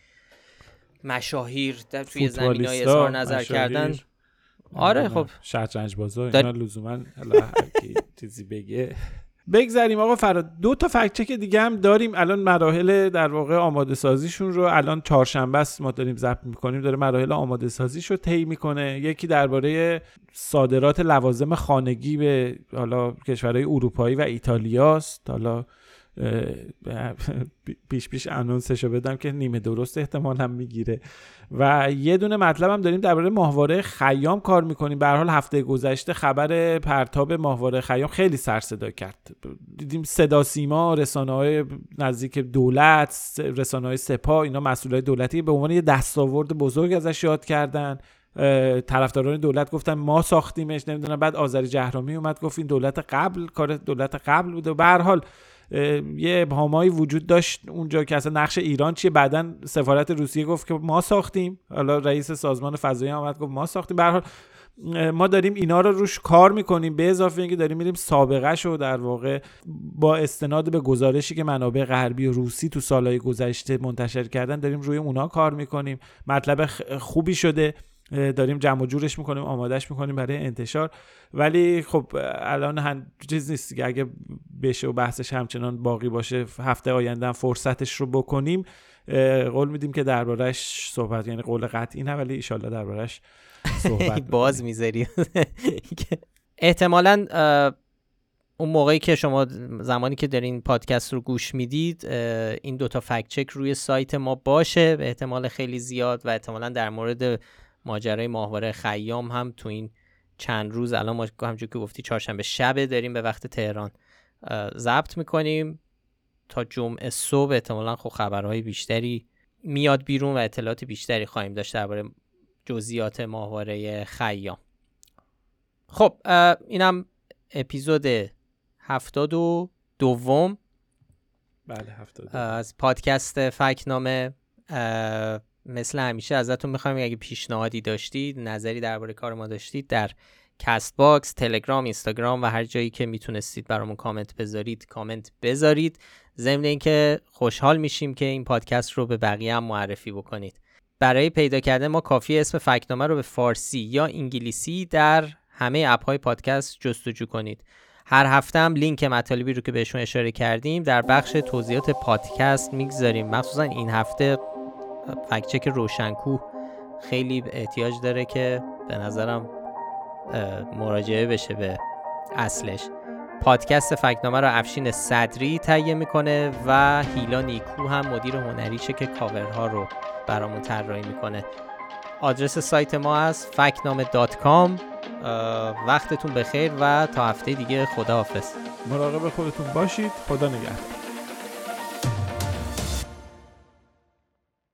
مشاهیر در توی زمین های اظهار نظر کردن. آره خب. شطرنج بازا اینا لزوما چیزی بگه. بگذریم آقا فراد. دو تا فکت چک دیگه هم داریم. الان مراحل در واقع آماده سازیشون رو الان چهارشنبه است. ما داریم ضبط می‌کنیم. داره مراحل آماده سازیش رو طی می‌کنه. یکی درباره صادرات لوازم خانگی به حالا کشورهای اروپایی و ایتالیاست حالا پیش پیش انونسشو بدم که نیمه درست احتمال هم می‌گیره. و یه دونه مطلب هم داریم درباره ماهواره خیام کار می‌کنیم. به حال هفته گذشته خبر پرتاب ماهواره خیام خیلی سر صدا کرد. دیدیم صدا سیما رسانه های نزدیک دولت رسانه های سپاه اینا مسئول دولتی به عنوان یه دستاورد بزرگ ازش یاد کردن. طرفداران دولت گفتن ما ساختیمش نمی‌دونم بعد آذری جهرامی اومد گفت این دولت قبل کار دولت قبل بوده. و به هر حال یه ابهامایی وجود داشت اونجا که اصلا نقش ایران چیه. بعدا سفارت روسیه گفت که ما ساختیم. حالا رئیس سازمان فضایی آمد گفت ما ساختیم. به حال ما داریم اینا رو روش کار می‌کنیم. به اضافه اینکه داریم میریم سابقه شو در واقع با استناد به گزارشی که منابع غربی و روسی تو سالهای گذشته منتشر کردن داریم روی اونا کار می‌کنیم. مطلب خوبی شده. داریم جمع و جورش می‌کنیم آمادهش می‌کنیم برای انتشار. ولی خب الان هم چیز نیست که اگه بشه و بحثش همچنان باقی باشه هفته آینده فرصتش رو بکنیم. قول میدیم که دربارهش صحبت یعنی قول قطعی نه ولی ایشالله دربارهش صحبت باز می‌ذاریم. احتمالا اون موقعی که شما زمانی که دارین پادکست رو گوش می‌دید این دوتا فکت چک روی سایت ما باشه. به احتمال خیلی زیاد و احتمالا در مورد ماجرای ماهواره خیام هم تو این چند روز الان ما همونجور که گفتی چهارشنبه شب داریم به وقت تهران ضبط می‌کنیم تا جمعه صبح. احتمالا خب خبرهای بیشتری میاد بیرون و اطلاعات بیشتری خواهیم داشت درباره جزئیات ماهواره خیام. خب اینم اپیزود هفتاد و دوم. بله هفتاد از پادکست فکنامه مثل همیشه ازتون می‌خوایم اگه پیشنهادی داشتید نظری درباره کار ما داشتید در Castbox تلگرام اینستاگرام و هر جایی که می‌تونستید برامون کامنت بذارید کامنت بذارید. ضمن اینکه خوشحال میشیم که این پادکست رو به بقیه هم معرفی بکنید. برای پیدا کردن ما کافیه اسم فکنامه رو به فارسی یا انگلیسی در همه اپ های پادکست جستجو کنید. هر هفته هم لینک مطالبی رو که بهشون اشاره کردیم در بخش توضیحات پادکست می‌گذاریم. مخصوصا این هفته fact check روشنکوه خیلی احتیاج داره که به نظرم مراجعه بشه به اصلش. پادکست فکنامه رو افشین صدری تهیه می‌کنه و هیلا نیکو هم مدیر هنریشه که کاورها رو برامون طراحی می‌کنه. آدرس سایت ما از فکنامه dot com. وقتتون بخیر و تا هفته دیگه خداحافظ. مراقب خودتون باشید. خدا نگهدار.